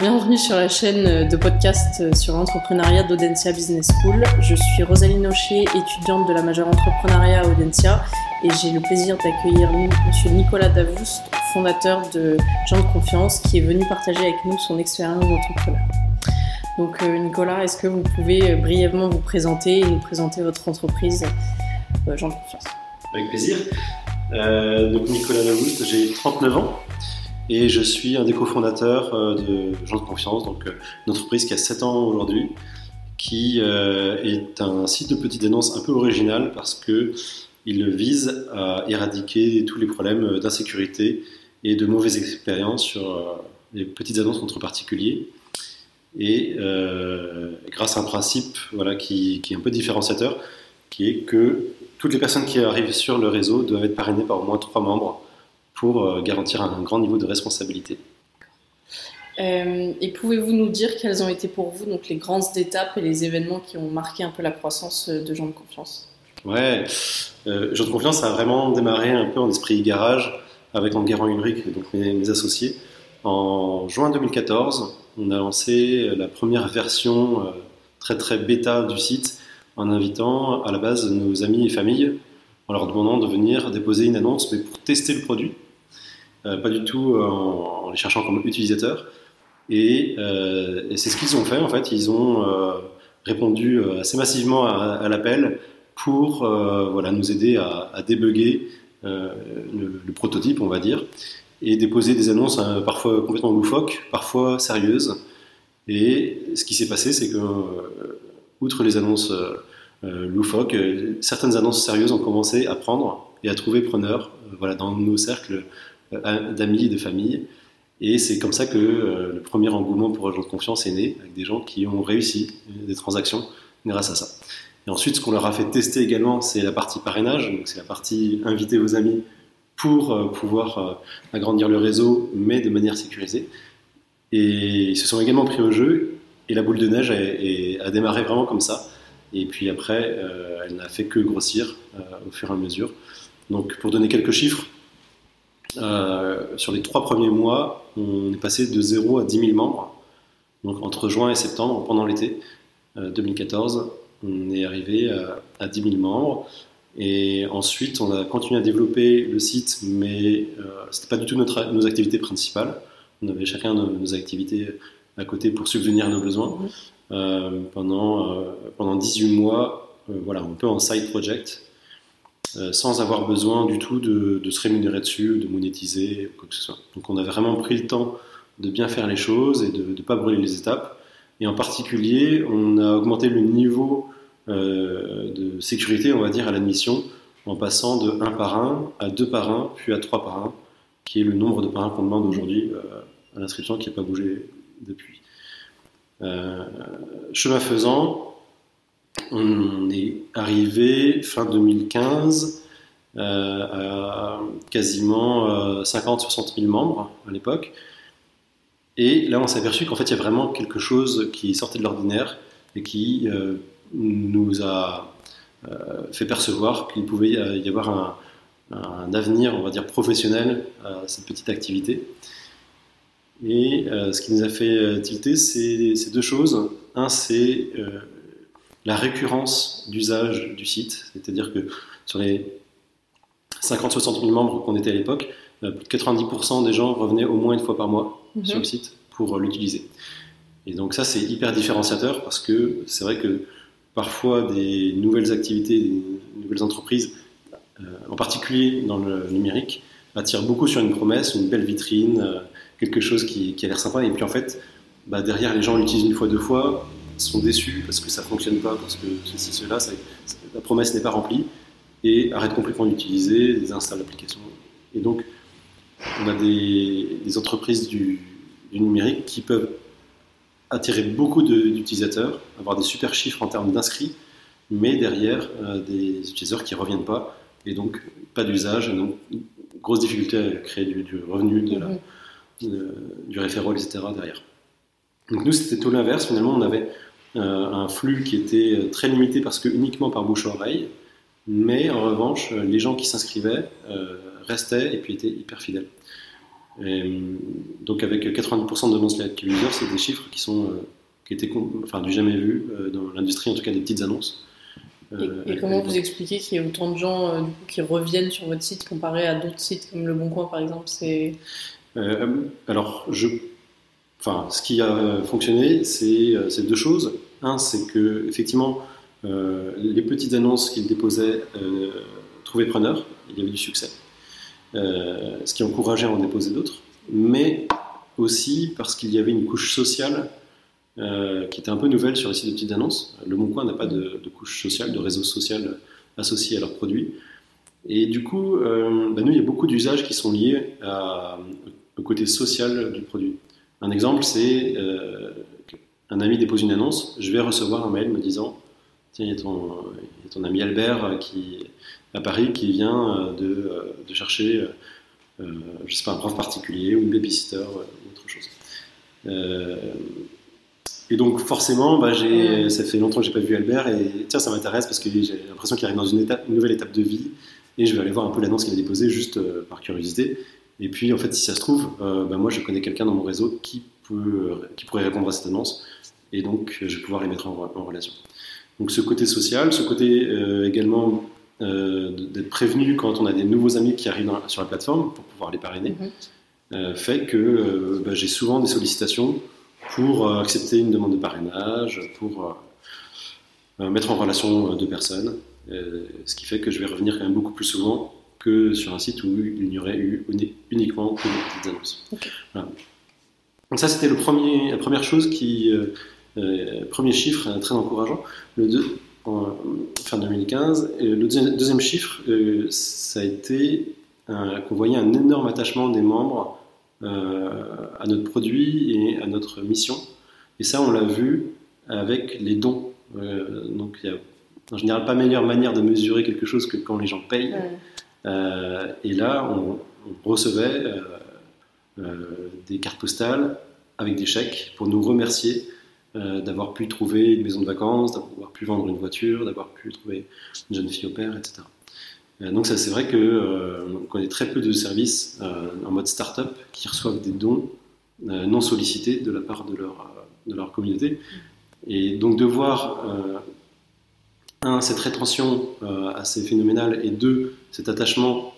Bienvenue sur la chaîne de podcast sur l'entrepreneuriat d'Audencia Business School. Je suis Rosalie Nochet, étudiante de la majeure entrepreneuriat à Audencia et j'ai le plaisir d'accueillir M. Nicolas Davoust, fondateur de Gens de Confiance, qui est venu partager avec nous son expérience d'entrepreneur. Donc euh, Nicolas, est-ce que vous pouvez brièvement vous présenter et nous présenter votre entreprise euh, Gens de Confiance? Avec plaisir. Euh, donc Nicolas Davoust, j'ai 39 ans et je suis un des cofondateurs de Gens de Confiance, donc une entreprise qui a 7 ans aujourd'hui, qui est un site de petites annonces un peu original parce que il vise à éradiquer tous les problèmes d'insécurité et de mauvaises expériences sur les petites annonces entre particuliers. Et euh, grâce à un principe voilà, qui, est un peu différenciateur, qui est que toutes les personnes qui arrivent sur le réseau doivent être parrainées par au moins trois membres pour euh, garantir un, grand niveau de responsabilité. Euh, et pouvez-vous nous dire quelles ont été pour vous donc, les grandes étapes et les événements qui ont marqué un peu la croissance de Gens de Confiance? Ouais, Gens de Confiance a vraiment démarré un peu en esprit garage avec Enguerrand Ulrich, donc mes associés, en juin 2014 on a lancé la première version euh, très très bêta du site en invitant à la base nos amis et familles en leur demandant de venir déposer une annonce mais pour tester le produit, euh, pas du tout en, les cherchant comme utilisateurs. Et, euh, c'est ce qu'ils ont fait en fait, ils ont répondu assez massivement à, l'appel pour voilà, nous aider à, à débugger le, prototype, on va dire et déposer des annonces hein, parfois complètement loufoques, parfois sérieuses. Et ce qui s'est passé, c'est que, euh, outre les annonces euh, euh, loufoques, certaines annonces sérieuses ont commencé à prendre et à trouver preneurs voilà, dans nos cercles d'amis et de famille. Et c'est comme ça que le premier engouement pour Agents de confiance est né, avec des gens qui ont réussi des transactions grâce à ça. Et ensuite, ce qu'on leur a fait tester également, c'est la partie parrainage, donc c'est la partie inviter vos amis pour euh, pouvoir euh, agrandir le réseau, mais de manière sécurisée. Et ils se sont également pris au jeu, et la boule de neige a, démarré vraiment comme ça. Et puis après, euh, elle n'a fait que grossir au fur et à mesure. Donc pour donner quelques chiffres, sur les trois premiers mois, on est passé de 0 à 10 000 membres. Donc entre juin et septembre, pendant l'été 2014, on est arrivé à, à 10 000 membres. Et ensuite, on a continué à développer le site, mais euh, ce n'était pas du tout notre, nos activités principales. On avait chacun nos, activités à côté pour subvenir à nos besoins. Euh, pendant, euh, pendant 18 mois, voilà, un peu en side project, sans avoir besoin du tout de, se rémunérer dessus, de monétiser, quoi que ce soit. Donc on avait vraiment pris le temps de bien faire les choses et de ne pas brûler les étapes. Et en particulier, on a augmenté le niveau euh, de sécurité, on va dire, à l'admission, en passant de 1 par 1 à 2 par 1, puis à 3 par 1, qui est le nombre de parrains qu'on demande aujourd'hui euh, à l'inscription, qui n'a pas bougé depuis. Euh, chemin faisant, on est arrivé fin 2015 à quasiment 50-60 000 membres à l'époque. Et là, on s'est aperçu qu'en fait, il y a vraiment quelque chose qui sortait de l'ordinaire et qui nous a euh, fait percevoir qu'il pouvait y avoir un, avenir, on va dire, professionnel à cette petite activité. Et euh, ce qui nous a fait euh, tilter, c'est deux choses. Un, c'est la récurrence d'usage du site, c'est-à-dire que sur les 50-60 000 membres qu'on était à l'époque, plus de 90% des gens revenaient au moins une fois par mois mhm. sur le site pour l'utiliser. Et donc ça, c'est hyper différenciateur parce que c'est vrai que parfois des nouvelles activités, des nouvelles entreprises, euh, en particulier dans le numérique, attirent beaucoup sur une promesse, une belle vitrine, euh, quelque chose qui, a l'air sympa. Et puis en fait, bah, derrière, les gens l'utilisent une fois, deux fois, sont déçus parce que ça ne fonctionne pas, parce que ceci, cela, la promesse n'est pas remplie, et arrêtent complètement d'utiliser, désinstallent l'application. Et donc, on a des, entreprises du, du numérique qui peuvent attirer beaucoup d'utilisateurs, avoir des super chiffres en termes d'inscrits, mais derrière euh, des utilisateurs qui ne reviennent pas et donc pas d'usage, donc grosse difficulté à créer du, revenu, de la, mhm. du référent, etc. derrière. Donc nous, c'était tout l'inverse. Finalement, on avait un flux qui était euh, très limité parce que uniquement par bouche à oreille, mais en revanche, les gens qui s'inscrivaient restaient et puis étaient hyper fidèles. donc avec 90% de monthly active users, c'est des chiffres qui sont qui étaient enfin, du jamais vu dans l'industrie, en tout cas des petites annonces. Et, comment vous expliquez qu'il y ait autant de gens du coup, qui reviennent sur votre site comparé à d'autres sites comme Le Bon Coin par exemple? C'est... alors, je Enfin, ce qui a fonctionné, c'est deux choses. Un, c'est que effectivement, euh, les petites annonces qu'il déposait euh, trouvaient preneur, il y avait du succès, euh, ce qui encourageait à en déposer d'autres, mais aussi parce qu'il y avait une couche sociale qui était un peu nouvelle sur les sites de petites annonces. Le Bon Coin n'a pas de, couche sociale, de réseau social associé à leurs produits. Et du coup, bah, nous, il y a beaucoup d'usages qui sont liés au côté social du produit. Un exemple, c'est un ami dépose une annonce, je vais recevoir un mail me disant Tiens, il y a ton, ami Albert euh, qui, à Paris qui vient euh, de, euh, de chercher, je sais pas, un prof particulier ou une babysitter ou autre chose. et donc forcément, bah, ça fait longtemps que j'ai pas vu Albert et tiens, ça m'intéresse parce que j'ai l'impression qu'il arrive dans une, étape, une nouvelle étape de vie et je vais aller voir un peu l'annonce qu'il a déposée juste par curiosité. Et puis en fait, si ça se trouve, bah, moi je connais quelqu'un dans mon réseau qui, peut, qui pourrait répondre à cette annonce et donc je vais pouvoir les mettre en relation. Donc ce côté social, ce côté euh, également euh, d'être prévenu quand on a des nouveaux amis qui arrivent sur la plateforme pour pouvoir les parrainer, mhm. euh, fait que bah, j'ai souvent des sollicitations pour accepter une demande de parrainage, pour mettre en relation deux personnes, ce qui fait que je vais revenir quand même beaucoup plus souvent que sur un site où il n'y aurait eu uniquement que des petites annonces. Donc ça, c'était la première chose qui, euh, premier chiffre très encourageant. Le deux, en, fin 2015. Et le deuxième, chiffre, euh, ça a été qu'on voyait un énorme attachement des membres euh, à notre produit et à notre mission. Et ça, on l'a vu avec les dons. donc, il n'y a en général pas meilleure manière de mesurer quelque chose que quand les gens payent. Et là, on, recevait des cartes postales avec des chèques pour nous remercier euh, d'avoir pu trouver une maison de vacances, d'avoir pu vendre une voiture, d'avoir pu trouver une jeune fille au père, etc. Euh, donc ça, c'est vrai qu'on euh, connaît très peu de services en mode start-up qui reçoivent des dons non sollicités de la part de leur, de leur communauté. Et donc de voir, un, cette rétention assez phénoménale, et deux, cet attachement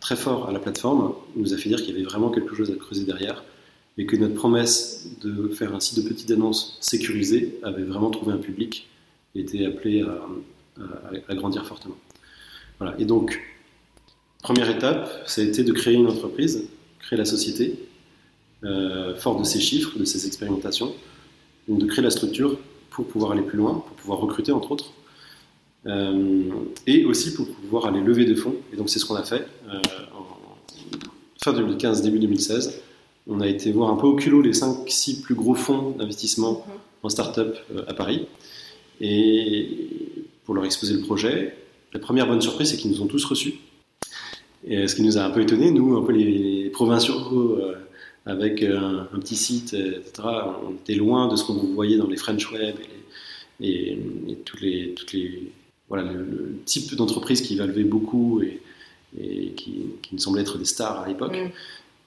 très fort à la plateforme, nous a fait dire qu'il y avait vraiment quelque chose à creuser derrière et que notre promesse de faire un site de petites annonces sécurisé avait vraiment trouvé un public et était appelé à, grandir fortement. Voilà. Et donc, première étape, ça a été de créer une entreprise, créer la société, euh, fort de ces chiffres, de ces expérimentations, donc de créer la structure pour pouvoir aller plus loin, pour pouvoir recruter entre autres, euh, et aussi pour pouvoir aller lever des fonds. Et donc c'est ce qu'on a fait euh, en fin 2015, début 2016 on a été voir un peu au culot les 5-6 plus gros fonds d'investissement mhm. en start-up euh, à Paris. Et pour leur exposer le projet, la première bonne surprise, c'est qu'ils nous ont tous reçus. Et ce qui nous a un peu étonné, nous, un peu les provinciaux, euh, avec un, petit site, etc., on était loin de ce qu'on voyait dans les French Web et, toutes les, toutes les, voilà, le, type d'entreprise qui va lever beaucoup et, qui, qui, nous semblait être des stars à l'époque. Mhm.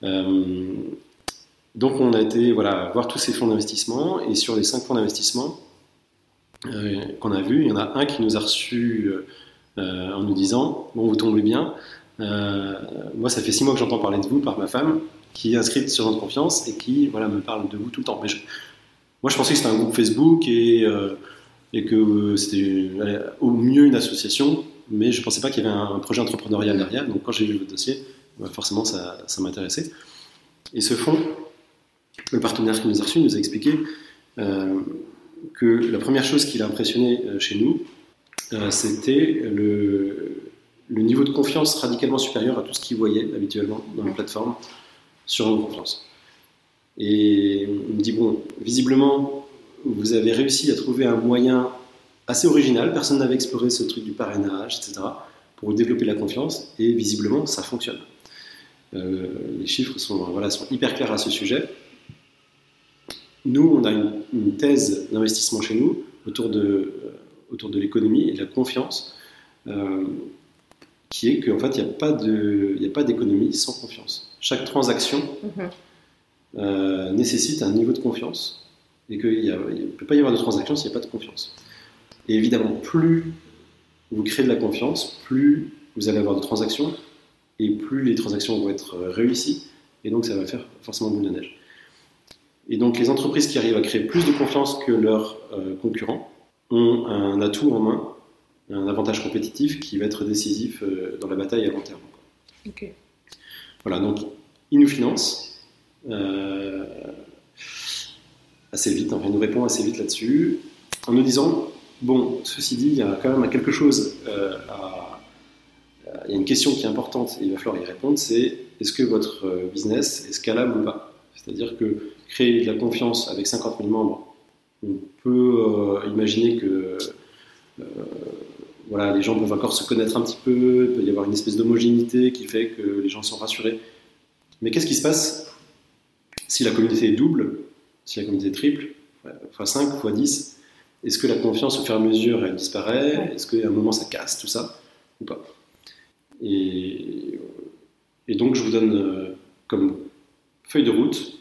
Euh, donc on a été voilà, voir tous ces fonds d'investissement et sur les cinq fonds d'investissement euh, qu'on a vus, il y en a un qui nous a reçus euh, en nous disant Bon, vous tombez bien, euh, moi ça fait six mois que j'entends parler de vous par ma femme qui est inscrite sur notre confiance et qui voilà, me parle de vous tout le temps. Mais moi je pensais que c'était un groupe Facebook et, et que c'était au mieux une association, mais je ne pensais pas qu'il y avait un, projet entrepreneurial derrière. Donc quand j'ai vu votre dossier, bah, forcément ça, ça m'intéressait. Et ce fonds, le partenaire qui nous a reçus nous a expliqué euh, que la première chose qui l'a impressionné euh, chez nous, euh, c'était le, niveau de confiance radicalement supérieur à tout ce qu'il voyait habituellement dans la plateforme sur une confiance. Et on me dit, bon, visiblement, vous avez réussi à trouver un moyen assez original, personne n'avait exploré ce truc du parrainage, etc., pour développer la confiance, et visiblement, ça fonctionne. les chiffres sont, voilà, sont hyper clairs à ce sujet. Nous, on a une, thèse d'investissement chez nous autour de, euh, autour de l'économie et de la confiance, euh, qui est qu'en fait, il n'y a pas d'économie sans confiance. Chaque transaction Mhm. euh, nécessite un niveau de confiance et qu'il ne peut pas y avoir de transaction s'il n'y a pas de confiance. Et évidemment, plus vous créez de la confiance, plus vous allez avoir de transactions et plus les transactions vont être euh, réussies et donc ça va faire forcément boule de neige. Et donc les entreprises qui arrivent à créer plus de confiance que leurs euh, concurrents ont un atout en main, un avantage compétitif qui va être décisif euh, dans la bataille à long terme. Ok. Voilà, donc ils nous financent euh, assez vite, enfin ils nous répond assez vite là-dessus, en nous disant, bon, ceci dit, il y a quand même quelque chose, euh, à- il y a une question qui est importante et il va falloir y répondre, c'est est-ce que votre business est scalable ou pas? C'est-à-dire que créer de la confiance avec 50 000 membres, on peut euh, imaginer que voilà, les gens peuvent encore se connaître un petit peu, il peut y avoir une espèce d'homogénéité qui fait que les gens sont rassurés. Mais qu'est-ce qui se passe si la communauté est double, si la communauté est triple, x 5, x 10 Est-ce que la confiance au fur et à mesure elle disparaît? Est-ce qu'à un moment ça casse tout ça ou pas? Et, et donc je vous donne euh, comme feuille de route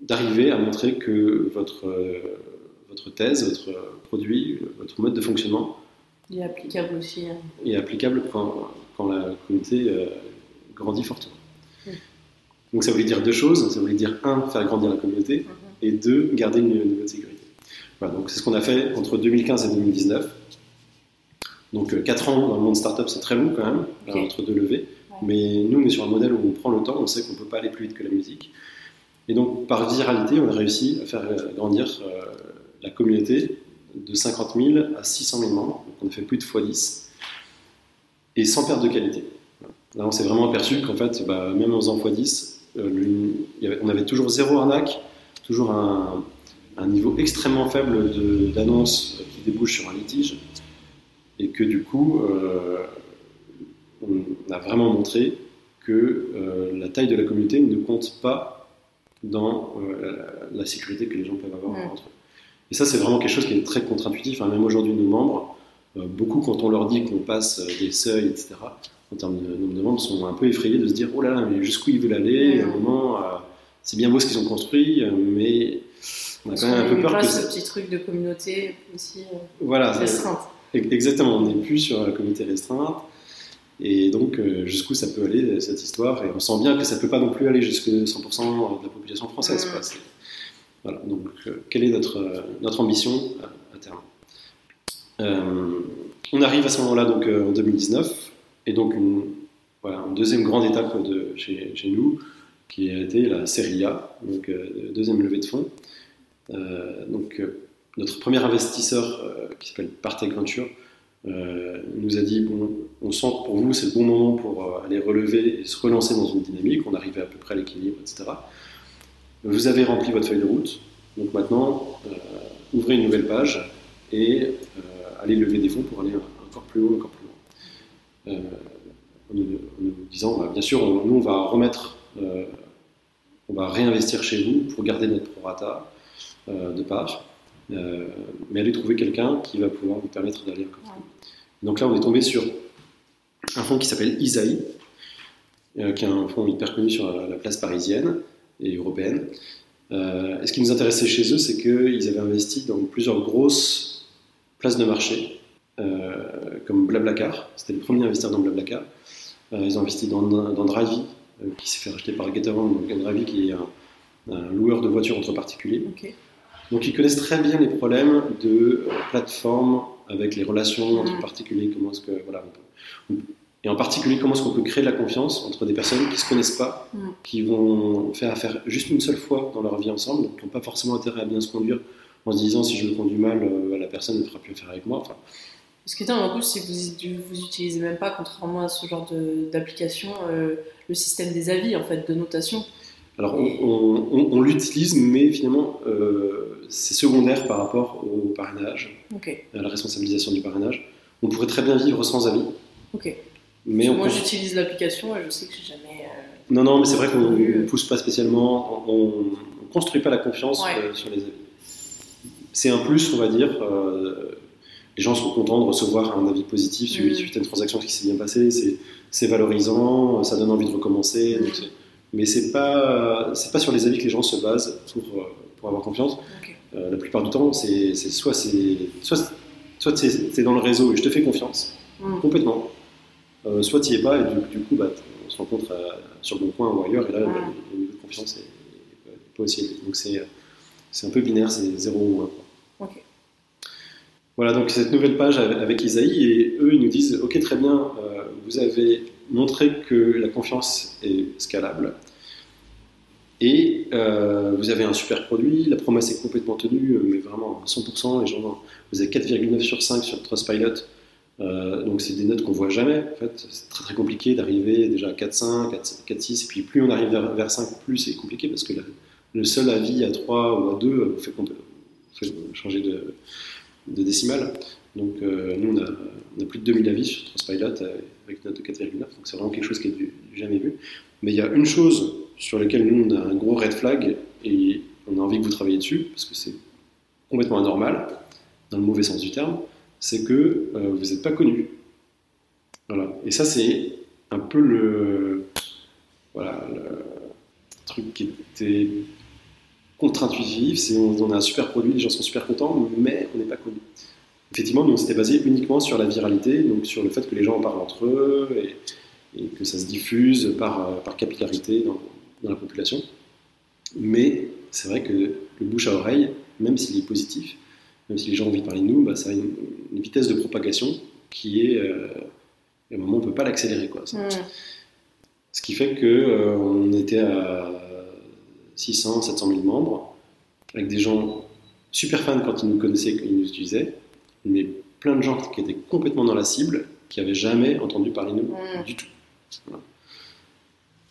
d'arriver à montrer que votre, euh, votre thèse, votre produit, votre mode de fonctionnement Il est applicable aussi. hein. est applicable quand, quand la communauté euh, grandit fortement. Mm. Donc ça voulait dire deux choses. Ça voulait dire, un, faire grandir la communauté, Mhm. et deux, garder une de sécurité. Voilà, donc c'est ce qu'on a fait entre 2015 et 2019. Donc 4 ans dans le monde startup, c'est très long quand même, entre deux levées. Ouais. Mais nous, on est sur un modèle où on prend le temps, on sait qu'on ne peut pas aller plus vite que la musique. Et donc, par viralité, on a réussi à faire euh, grandir euh, la communauté de 50 000 à 600 000 membres. Donc, on a fait plus de x10 et sans perte de qualité. Là, on s'est vraiment aperçu qu'en fait, bah, même en faisant x10, euh, le- il y avait- on avait toujours zéro arnaque, toujours un, un niveau extrêmement faible d'annonces qui débouchent sur un litige, et que du coup, euh, on a vraiment montré que euh, la taille de la communauté ne compte pas dans euh, la sécurité que les gens peuvent avoir Ouais. entre eux. Et ça, c'est vraiment quelque chose qui est très contre-intuitif. hein. Même aujourd'hui, nos membres, euh, beaucoup, quand on leur dit qu'on passe euh, des seuils, etc., en termes de nombre de membres, sont un peu effrayés de se dire Oh là là, mais jusqu'où ils veulent aller. À un moment, euh, c'est bien beau ce qu'ils ont construit, mais on a quand même un peu peur que. ce petit truc de communauté aussi Voilà, restreinte. Exactement, on n'est plus sur la communauté restreinte. Et donc, jusqu'où ça peut aller, cette histoire. Et on sent bien que ça ne peut pas non plus aller jusque 100% de la population française. Mm. quoi. Voilà, donc, euh, quelle est notre, euh, ambition à, à terme? Euh, On arrive à ce moment-là, donc euh, en 2019, et donc une, deuxième grande étape chez, nous, qui a été la série A, donc euh, deuxième levée de fonds. Euh, donc, euh, notre premier investisseur, euh, qui s'appelle Partech Venture, euh, nous a dit bon, on sent que pour vous c'est le bon moment pour euh, aller relever et se relancer dans une dynamique. On arrivait à peu près à l'équilibre, etc. Vous avez rempli votre feuille de route, donc maintenant euh, ouvrez une nouvelle page et euh, allez lever des fonds pour aller encore plus haut, encore plus loin. Euh, en, nous, disant bah, bien sûr, on- nous on va remettre, on va réinvestir chez vous pour garder notre prorata de part. Mais allez trouver quelqu'un qui va pouvoir vous permettre d'aller encore plus loin. Donc là, on est tombé sur un fonds qui s'appelle Isaïe, euh, qui est un fonds hyper connu sur la, la place parisienne et européenne. Euh, et ce qui nous intéressait chez eux, c'est qu'ils avaient investi dans plusieurs grosses places de marché, euh, comme Blablacar. C'était le premier investisseur dans Blablacar. Euh, ils ont investi dans, dans qui s'est fait racheter par Gatorand, donc Drivey qui est un, un loueur de voitures entre particuliers. Donc ils connaissent très bien les problèmes de plateforme avec les relations entre Mm. particuliers, comment est-ce que voilà, on peut- et en particulier comment est-ce qu'on peut créer de la confiance entre des personnes qui se connaissent pas, Mm. qui vont faire affaire juste une seule fois dans leur vie ensemble, donc qui n'ont pas forcément intérêt à bien se conduire en se disant si je me conduis mal, euh, la personne ne fera plus affaire avec moi. Enfin, Ce qui est dingue en plus, c'est que vous, vous utilisez même pas, contrairement à ce genre d'application, euh, le système des avis en fait, de notation. alors on, on- on- on l'utilise, mais finalement euh, c'est secondaire par rapport au parrainage, à la responsabilisation du parrainage. On pourrait très bien vivre sans avis. Mais Moi, peut- j'utilise l'application et je sais que j'ai jamais. euh, Non, non, mais c'est vrai qu'on ne pousse pas spécialement, on ne construit pas la confiance Ouais. euh, sur les avis. C'est un plus, on va dire. euh, les gens sont contents de recevoir un avis positif suite, suite à une transaction qui s'est bien passée. C'est, valorisant, ça donne envie de recommencer. donc c'est- mais c'est pas, c'est pas sur les avis que les gens se basent pour, pour avoir confiance. La plupart du temps, c'est, soit c'est soit, soit c'est, c'est dans le réseau et je te fais confiance Mm. complètement. Euh, soit tu n'y es pas et du, du coup bah, on se rencontre euh, sur le bon coin ou ailleurs et là Ouais. le niveau de confiance est, est pas aussi élevé. Donc c'est, euh, un peu binaire, c'est 0 ou 1. quoi. Voilà, donc cette nouvelle page avec Isaïe, et eux, ils nous disent Ok, très bien, euh, vous avez montré que la confiance est scalable, et euh, vous avez un super produit, la promesse est complètement tenue, mais vraiment à 100%. Les gens, vous avez 4,9 sur 5 sur Trustpilot, euh, donc c'est des notes qu'on voit jamais. En fait, c'est très très compliqué d'arriver déjà à 4,5, 4,6, et puis plus on arrive vers, vers 5, plus c'est compliqué parce que le seul avis à 3 ou à 2 vous fait, compte- vous fait changer de, décimale. Donc euh, nous, on a, plus de 2000 avis sur Trustpilot euh, avec une note de 4,9, donc c'est vraiment quelque chose qui est jamais vu. Mais il y a une chose sur laquelle nous, on a un gros red flag et on a envie que vous travailliez dessus, parce que c'est complètement anormal, dans le mauvais sens du terme, c'est que euh, vous n'êtes pas connu. Voilà. Et ça, c'est un peu le, voilà, le truc qui était contre-intuitif, c'est on, a un super produit, les gens sont super contents, mais on n'est pas connu. Effectivement, nous, on s'était basé uniquement sur la viralité, donc sur le fait que les gens en parlent entre eux et, que ça se diffuse par, euh, par capillarité dans la population. Mais c'est vrai que le bouche à oreille, même s'il est positif, même si les gens ont envie de parler de nous, bah, ça a une, une vitesse de propagation qui est. Euh, à un moment, on ne peut pas l'accélérer. Quoi, ça. Mm. Ce qui fait qu'on était à 600, 700 000 membres, avec des gens super fans quand ils nous connaissaient, quand ils nous utilisaient, mais plein de gens qui étaient complètement dans la cible, qui n'avaient jamais entendu parler de nous Mm. du tout. Voilà.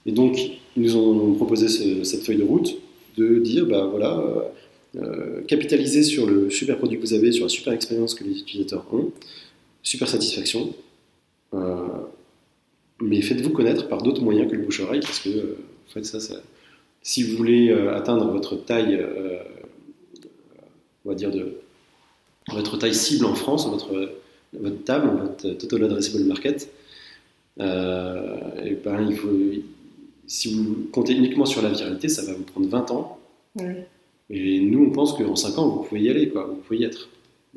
Et donc, ils nous ont proposé ce- cette feuille de route de dire, bah voilà, euh, capitalisez sur le super produit que vous avez, sur la super expérience que les utilisateurs ont, super satisfaction, euh, mais faites-vous connaître par d'autres moyens que le bouche-oreille, parce que, euh, en fait, ça, si vous voulez atteindre votre taille, on va dire, de, votre taille cible en France, votre, table, votre total addressable market, et ben, si vous comptez uniquement sur la viralité, ça va vous prendre 20 ans. Et nous, on pense qu'en 5 ans, vous pouvez y aller, quoi, vous pouvez y être.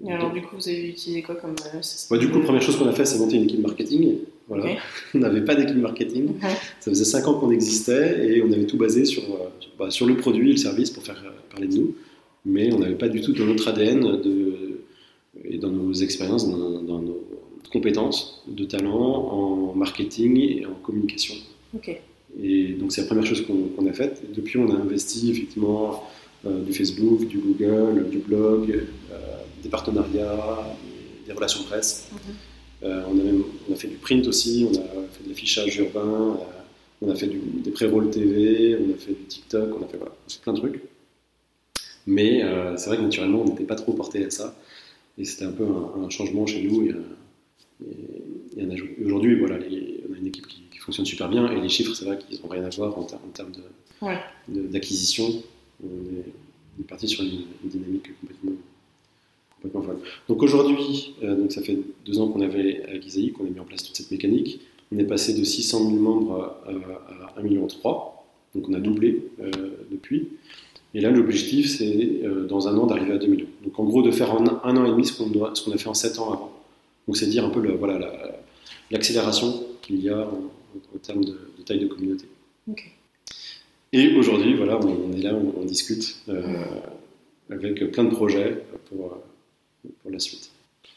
Et alors, du coup, vous avez utilisé quoi comme. euh, système Bah, du coup, la première chose qu'on a fait, c'est monter une équipe marketing. Voilà. On n'avait pas d'équipe marketing. Ça faisait 5 ans qu'on existait et on avait tout basé sur, euh, bah, sur le produit et le service pour faire euh, parler de nous. Mais on n'avait pas du tout dans notre ADN de, et dans nos expériences, dans, dans nos compétences de talent en marketing et en communication. Et donc c'est la première chose qu'on a faite. Depuis, on a investi effectivement du Facebook, du Google, du blog, euh, des partenariats, des, relations presse. Mhm. Euh, on, a même, on a fait du print aussi, on a fait de l'affichage urbain, euh, on a fait du- des pré-rolls TV, on a fait du TikTok, on a fait, voilà, on a fait plein de trucs. Mais euh, c'est vrai que naturellement, on n'était pas trop porté à ça. Et c'était un peu un, un changement chez nous et, Aujourd'hui, voilà, les- on a une équipe qui, qui fonctionne super bien et les chiffres, c'est vrai qu'ils n'ont rien à voir en, ter- en termes Ouais. On, est, parti sur une, dynamique complètement, complètement folle. Donc aujourd'hui, euh, donc ça fait deux ans qu'on avait avec Isaïe, qu'on a mis en place toute cette mécanique. On est passé de 600 000 membres à, à 1,3 million. Donc on a doublé euh, depuis. Et là, l'objectif, c'est euh, dans un an d'arriver à 2 millions. Donc en gros, de faire en un, an et demi ce qu'on a fait en 7 ans avant. Donc c'est dire un peu voilà, la- l'accélération qu'il y a en, termes de, taille de communauté. Ok. Et aujourd'hui, voilà, on, on est là, on, on discute euh, avec plein de projets pour, euh, pour la suite.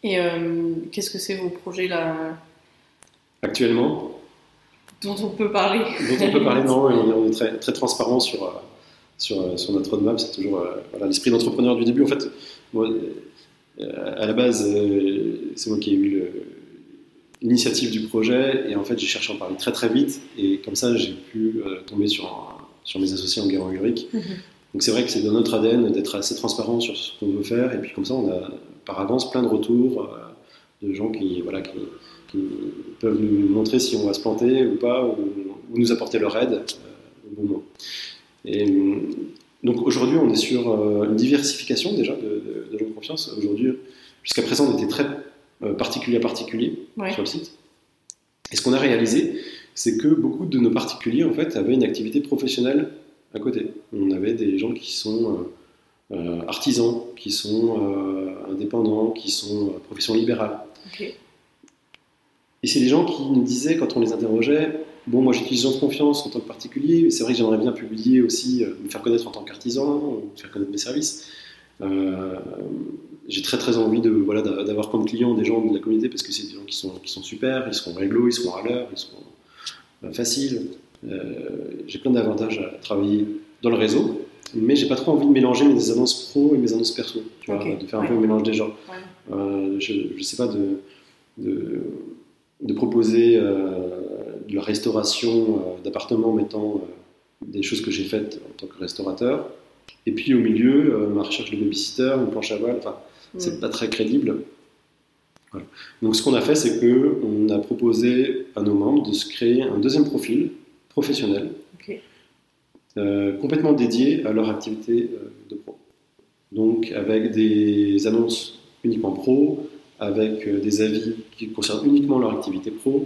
Et euh, qu'est-ce que c'est vos projets là? Actuellement, dont on peut parler dont on peut parler, non, on est, très, très transparent sur, sur, sur notre roadmap. C'est toujours voilà, l'esprit d'entrepreneur du début. En fait, moi, à la base, c'est moi qui ai eu l'initiative du projet et en fait, j'ai cherché à en parler très très vite et comme ça, j'ai pu tomber sur, un- sur mes associés en guerre Ulrich. Mhm. Donc c'est vrai que c'est dans notre ADN d'être assez transparent sur ce qu'on veut faire et puis comme ça, on a par avance plein de retours euh, de gens qui, voilà, qui, qui peuvent nous montrer si on va se planter ou pas, ou, ou nous apporter leur aide euh, au bon moment. Et, euh, donc aujourd'hui, on est sur euh, une diversification déjà de, de, de gens de confiance. Aujourd'hui, jusqu'à présent, on était très particulier à particulier sur le site. Et ce qu'on a réalisé, c'est que beaucoup de nos particuliers en fait avaient une activité professionnelle à côté. On avait des gens qui sont artisans, qui sont indépendants, qui sont profession libérale. Et c'est des gens qui nous disaient, quand on les interrogeait, bon, moi j'utilise Gens de confiance en tant que particulier, c'est vrai que j'aimerais bien publier aussi, euh, me faire connaître en tant qu'artisan, faire connaître mes services. Euh, j'ai très très envie de voilà d'avoir comme clients des gens de la communauté parce que c'est des gens qui sont qui sont super, ils seront réglo, ils seront à l'heure, ils seront euh, faciles. j'ai plein d'avantages à travailler dans le réseau, mais j'ai pas trop envie de mélanger mes annonces pro et mes annonces perso, tu vois, de faire un peu le mélange des genres. je, je sais pas de, de, de proposer de la restauration euh, d'appartements mettant euh, des choses que j'ai faites en tant que restaurateur. Et puis au milieu, euh, ma recherche de babysitter, une planche à voile, enfin, c'est mm. pas très crédible. Donc ce qu'on a fait, c'est qu'on a proposé à nos membres de se créer un deuxième profil professionnel, complètement dédié à leur activité de pro. Donc avec des annonces uniquement pro, avec des avis qui concernent uniquement leur activité pro,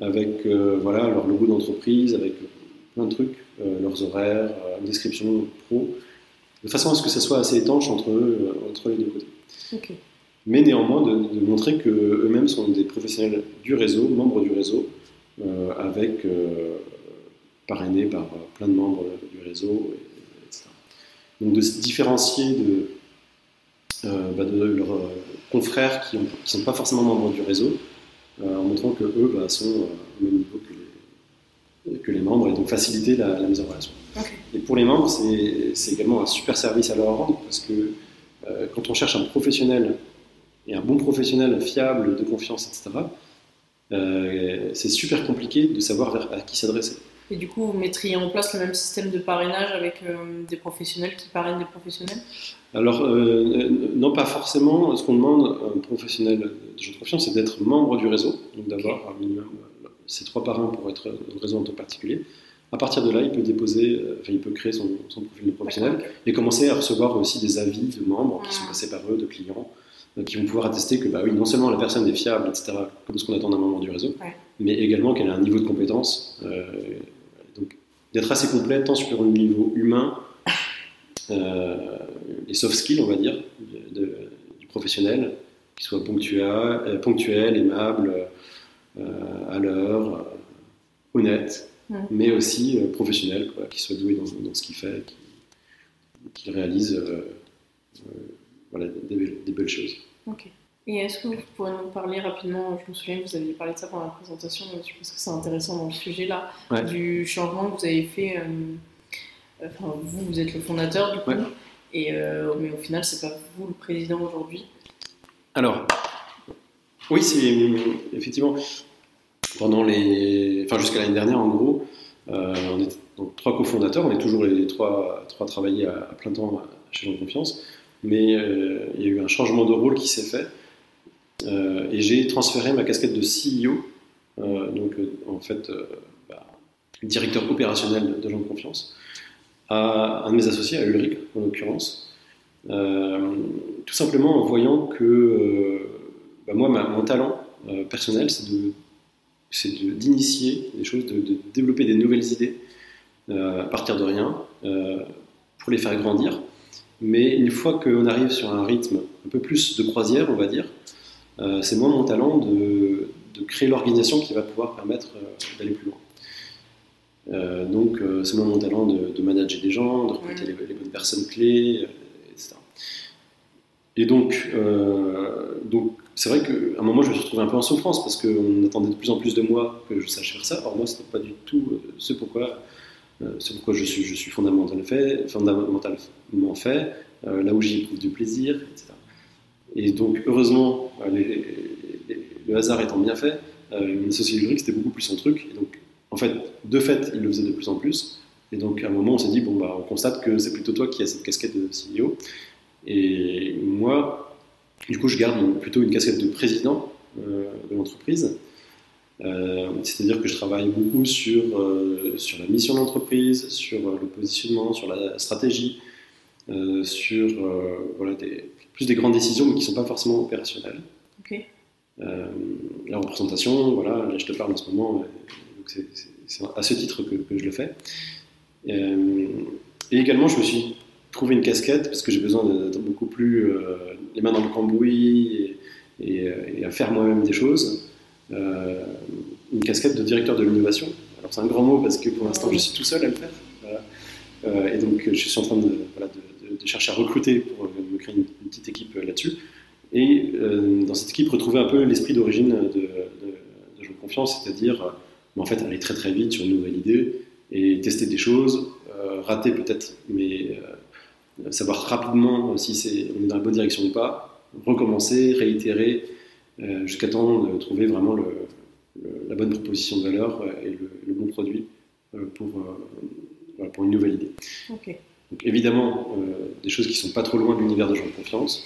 avec euh, voilà, leur logo d'entreprise, avec plein de trucs, euh, leurs horaires, une euh, description pro, de façon à ce que ça soit assez étanche entre, entre les deux côtés. Mais néanmoins, de, montrer qu'eux-mêmes sont des professionnels du réseau, membres du réseau, avec parrainés par plein de membres du réseau, etc. Donc de se différencier de, bah, de leurs confrères qui ne sont pas forcément membres du réseau, euh, en montrant que eux bah, sont euh, au même niveau que les, que les membres et donc faciliter la, mise en relation. Et pour les membres, c'est également un super service à leur rendre parce que euh, quand on cherche un professionnel et un bon professionnel fiable, de confiance, etc., c'est super compliqué de savoir vers, à qui s'adresser. Et du coup, vous mettriez en place le même système de parrainage avec euh, des professionnels qui parrainent des professionnels? Alors, euh, non, pas forcément. Ce qu'on demande à un professionnel de jeu de confiance, c'est d'être membre du réseau, donc d'avoir un minimum euh, ces trois parrains pour être dans le réseau en tant que particulier. À partir de là, il peut déposer, enfin, il peut créer son, profil de professionnel et commencer à recevoir aussi des avis de membres qui sont passés par eux, de clients, qui vont pouvoir attester que, bah oui, non seulement la personne est fiable, etc., comme ce qu'on attend d'un membre du réseau, mais également qu'elle a un niveau de compétence d'être assez complète tant sur le niveau humain, euh, les soft skills, on va dire, du professionnel, qui soit ponctuel, euh, ponctuel aimable, euh, à l'heure, honnête, mais aussi professionnel, quoi, qui soit doué dans, ce qu'il fait, qu'il réalise voilà, des, belles choses. Et est-ce que vous pourriez nous parler rapidement, je me souviens que vous aviez parlé de ça pendant la présentation, je pense que c'est intéressant dans le sujet là, du changement que vous avez fait. Euh, enfin, vous, vous êtes le fondateur du coup, et, euh, mais au final, c'est pas vous le président aujourd'hui. Alors, oui, c'est effectivement pendant les, enfin jusqu'à l'année dernière en gros, euh, on est trois cofondateurs, on est toujours les trois, trois travaillés à, plein temps chez Jean Confiance, mais il y a eu un changement de rôle qui s'est fait. Euh, et j'ai transféré ma casquette de CEO, euh, donc euh, en fait bah, directeur opérationnel de gens de confiance, à un de mes associés, à Ulrich en l'occurrence, tout simplement en voyant que bah, moi, mon talent personnel, c'est d'initier des choses, de, développer des nouvelles idées à partir de rien, pour les faire grandir. Mais une fois qu'on arrive sur un rythme un peu plus de croisière, on va dire, euh, c'est moi mon talent de, créer l'organisation qui va pouvoir permettre euh, d'aller plus loin. Euh, donc, c'est moi mon talent de, manager des gens, de recruter les, bonnes personnes clés, etc. Et donc, donc c'est vrai qu'à un moment, je me suis retrouvé un peu en souffrance parce qu'on attendait de plus en plus de moi que je sache faire ça. Or, moi, ce n'est pas du tout ce pourquoi, ce pourquoi je suis, fondamentalement fait, fondamentalement fait là où j'y éprouve du plaisir, etc. Et donc, heureusement, euh, le hasard étant bien fait, euh, mon associé Ulrich, c'était beaucoup plus son truc. Et donc, en fait, de fait, il le faisait de plus en plus. Et donc, à un moment, on s'est dit, bon, bah, on constate que c'est plutôt toi qui as cette casquette de CEO. Et moi, du coup, je garde plutôt une casquette de président euh, de l'entreprise. C'est-à-dire que je travaille beaucoup sur, sur la mission de l'entreprise, sur le positionnement, sur la stratégie, sur voilà, des, plus des grandes décisions, mais qui ne sont pas forcément opérationnelles. la représentation, voilà, là je te parle en ce moment, c'est à ce titre que, je le fais. et également, je me suis trouvé une casquette parce que j'ai besoin d'être beaucoup plus les mains dans le cambouis et, à faire moi-même des choses. Une casquette de directeur de l'innovation. Alors c'est un grand mot parce que pour l'instant je suis tout seul à le faire. Euh, et donc, je suis en train de, chercher à recruter pour euh, me créer une, petite équipe euh, là-dessus. Et dans cette équipe, retrouver un peu l'esprit d'origine de, de, de Confiance, c'est-à-dire en fait aller très très vite sur une nouvelle idée et tester des choses, rater peut-être, mais savoir rapidement si c'est, on est dans la bonne direction ou pas, recommencer, réitérer, jusqu'à temps de trouver vraiment le, la bonne proposition de valeur et le, le bon produit pour, pour une nouvelle idée. Donc, évidemment, euh, des choses qui ne sont pas trop loin de l'univers de gens de confiance,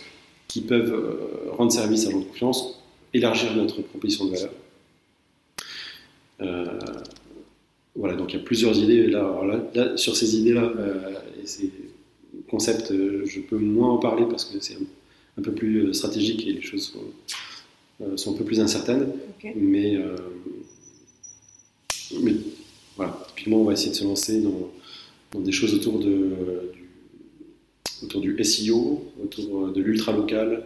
qui peuvent euh, rendre service à gens de confiance, élargir notre proposition de valeur. Euh, voilà, donc il y a plusieurs idées. Là, là, sur ces idées-là et ces concepts, je peux moins en parler parce que c'est un, peu plus stratégique et les choses sont, sont un peu plus incertaines. Mais, mais voilà, typiquement, on va essayer de se lancer dans des choses autour, de, du, autour du SEO, autour de l'ultra local.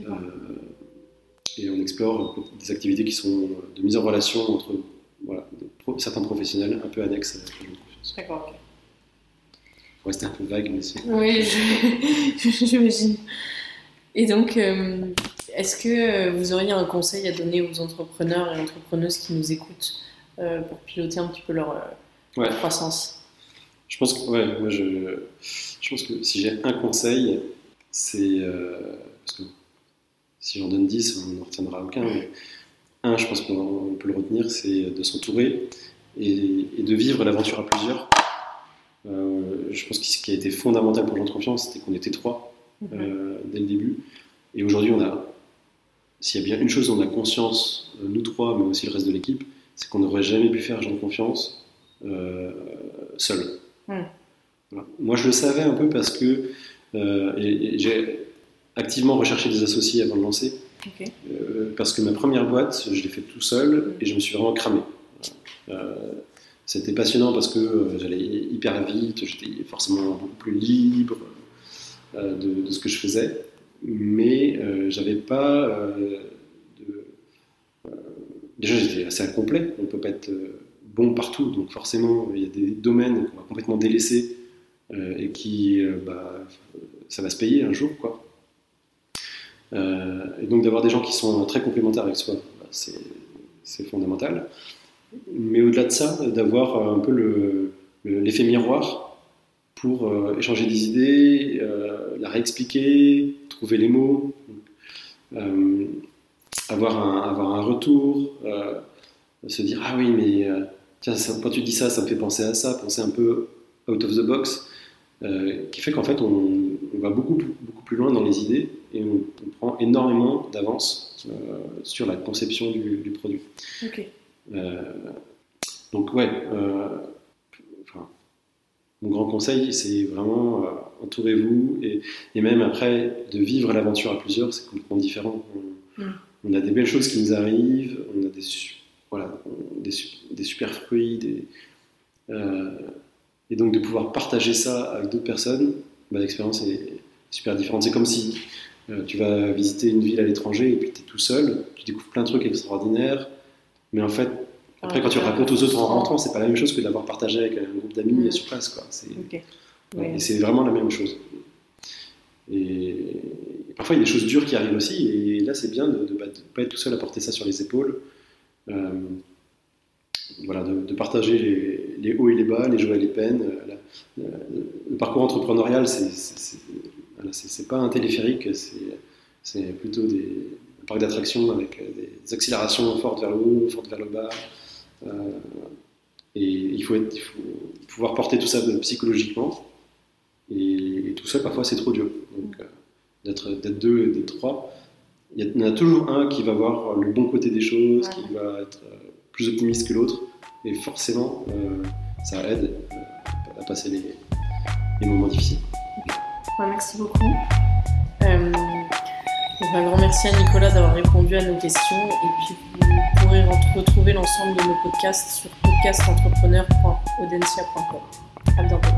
Euh, et on explore des activités qui sont de mise en relation entre voilà, certains professionnels un peu annexes à la confiance. D'accord, ok. Faut rester un peu vague, mais c'est. Oui, j'imagine. Et donc, euh, est-ce que vous auriez un conseil à donner aux entrepreneurs et entrepreneuses qui nous écoutent euh, pour piloter un petit peu leur, leur croissance? Je pense que, ouais, moi je, je pense que si j'ai un conseil, c'est. Euh, parce que si j'en donne 10, on n'en retiendra aucun. Mais un, je pense qu'on peut le retenir, c'est de s'entourer et, de vivre l'aventure à plusieurs. Euh, je pense que ce qui a été fondamental pour l'entreconfiance, c'était qu'on était trois euh, dès le début. Et aujourd'hui, on a. S'il y a bien une chose dont on a conscience, nous trois, mais aussi le reste de l'équipe, c'est qu'on n'aurait jamais pu faire Jean de confiance seul. Moi, je le savais un peu parce que euh, j'ai activement recherché des associés avant de lancer. Euh, parce que ma première boîte, je l'ai faite tout seul et je me suis vraiment cramé. Euh, c'était passionnant parce que j'allais hyper vite, j'étais forcément beaucoup plus libre de, ce que je faisais, mais j'avais pas de. déjà, j'étais assez incomplet, on peut pas être bon partout, donc forcément, il y a des domaines qu'on va complètement délaisser euh, et qui, euh, bah, ça va se payer un jour, quoi. Euh, et donc d'avoir des gens qui sont très complémentaires avec soi, bah, c'est fondamental. Mais au-delà de ça, d'avoir un peu l'effet miroir pour échanger des idées, la réexpliquer, trouver les mots, avoir, un, avoir un retour, se dire ah oui mais tiens, quand tu dis ça, ça me fait penser à ça, penser un peu out of the box, euh, qui fait qu'en fait, on, va beaucoup, beaucoup plus loin dans les idées et on, prend énormément d'avance euh, sur la conception du, produit. Euh, donc, ouais, mon grand conseil, c'est vraiment entourez-vous et, et, même après, de vivre l'aventure à plusieurs, c'est complètement différent. On, mm. on, a des belles choses qui nous arrivent, on a des voilà, des, des, super fruits. Des, euh, et donc de pouvoir partager ça avec d'autres personnes, bah, l'expérience est super différente. C'est comme si euh, tu vas visiter une ville à l'étranger et puis tu es tout seul, tu découvres plein de trucs extraordinaires, mais en fait, après quand tu racontes aux autres en rentrant, c'est pas la même chose que d'avoir partagé avec un groupe d'amis sur place. Quoi. C'est, Et c'est vraiment la même chose. Et, parfois, il y a des choses dures qui arrivent aussi, et là, c'est bien de ne pas, être tout seul à porter ça sur les épaules, euh, voilà, de, partager les, hauts et les bas, les joies et les peines. Euh, le parcours entrepreneurial, c'est pas un téléphérique, c'est plutôt des, un parc d'attractions avec des accélérations fortes vers le haut, fortes vers le bas. Euh, et il faut, être, il faut, pouvoir porter tout ça psychologiquement. Et, tout ça, parfois, c'est trop dur. Donc, d'être deux et d'être trois, il y en a toujours un qui va voir le bon côté des choses, qui va être euh, plus optimiste que l'autre, et forcément, euh, ça aide euh, à passer les, moments difficiles. merci beaucoup. Un grand merci à Nicolas d'avoir répondu à nos questions et puis vous pourrez retrouver l'ensemble de nos podcasts sur podcastentrepreneur.audencia.com. À bientôt.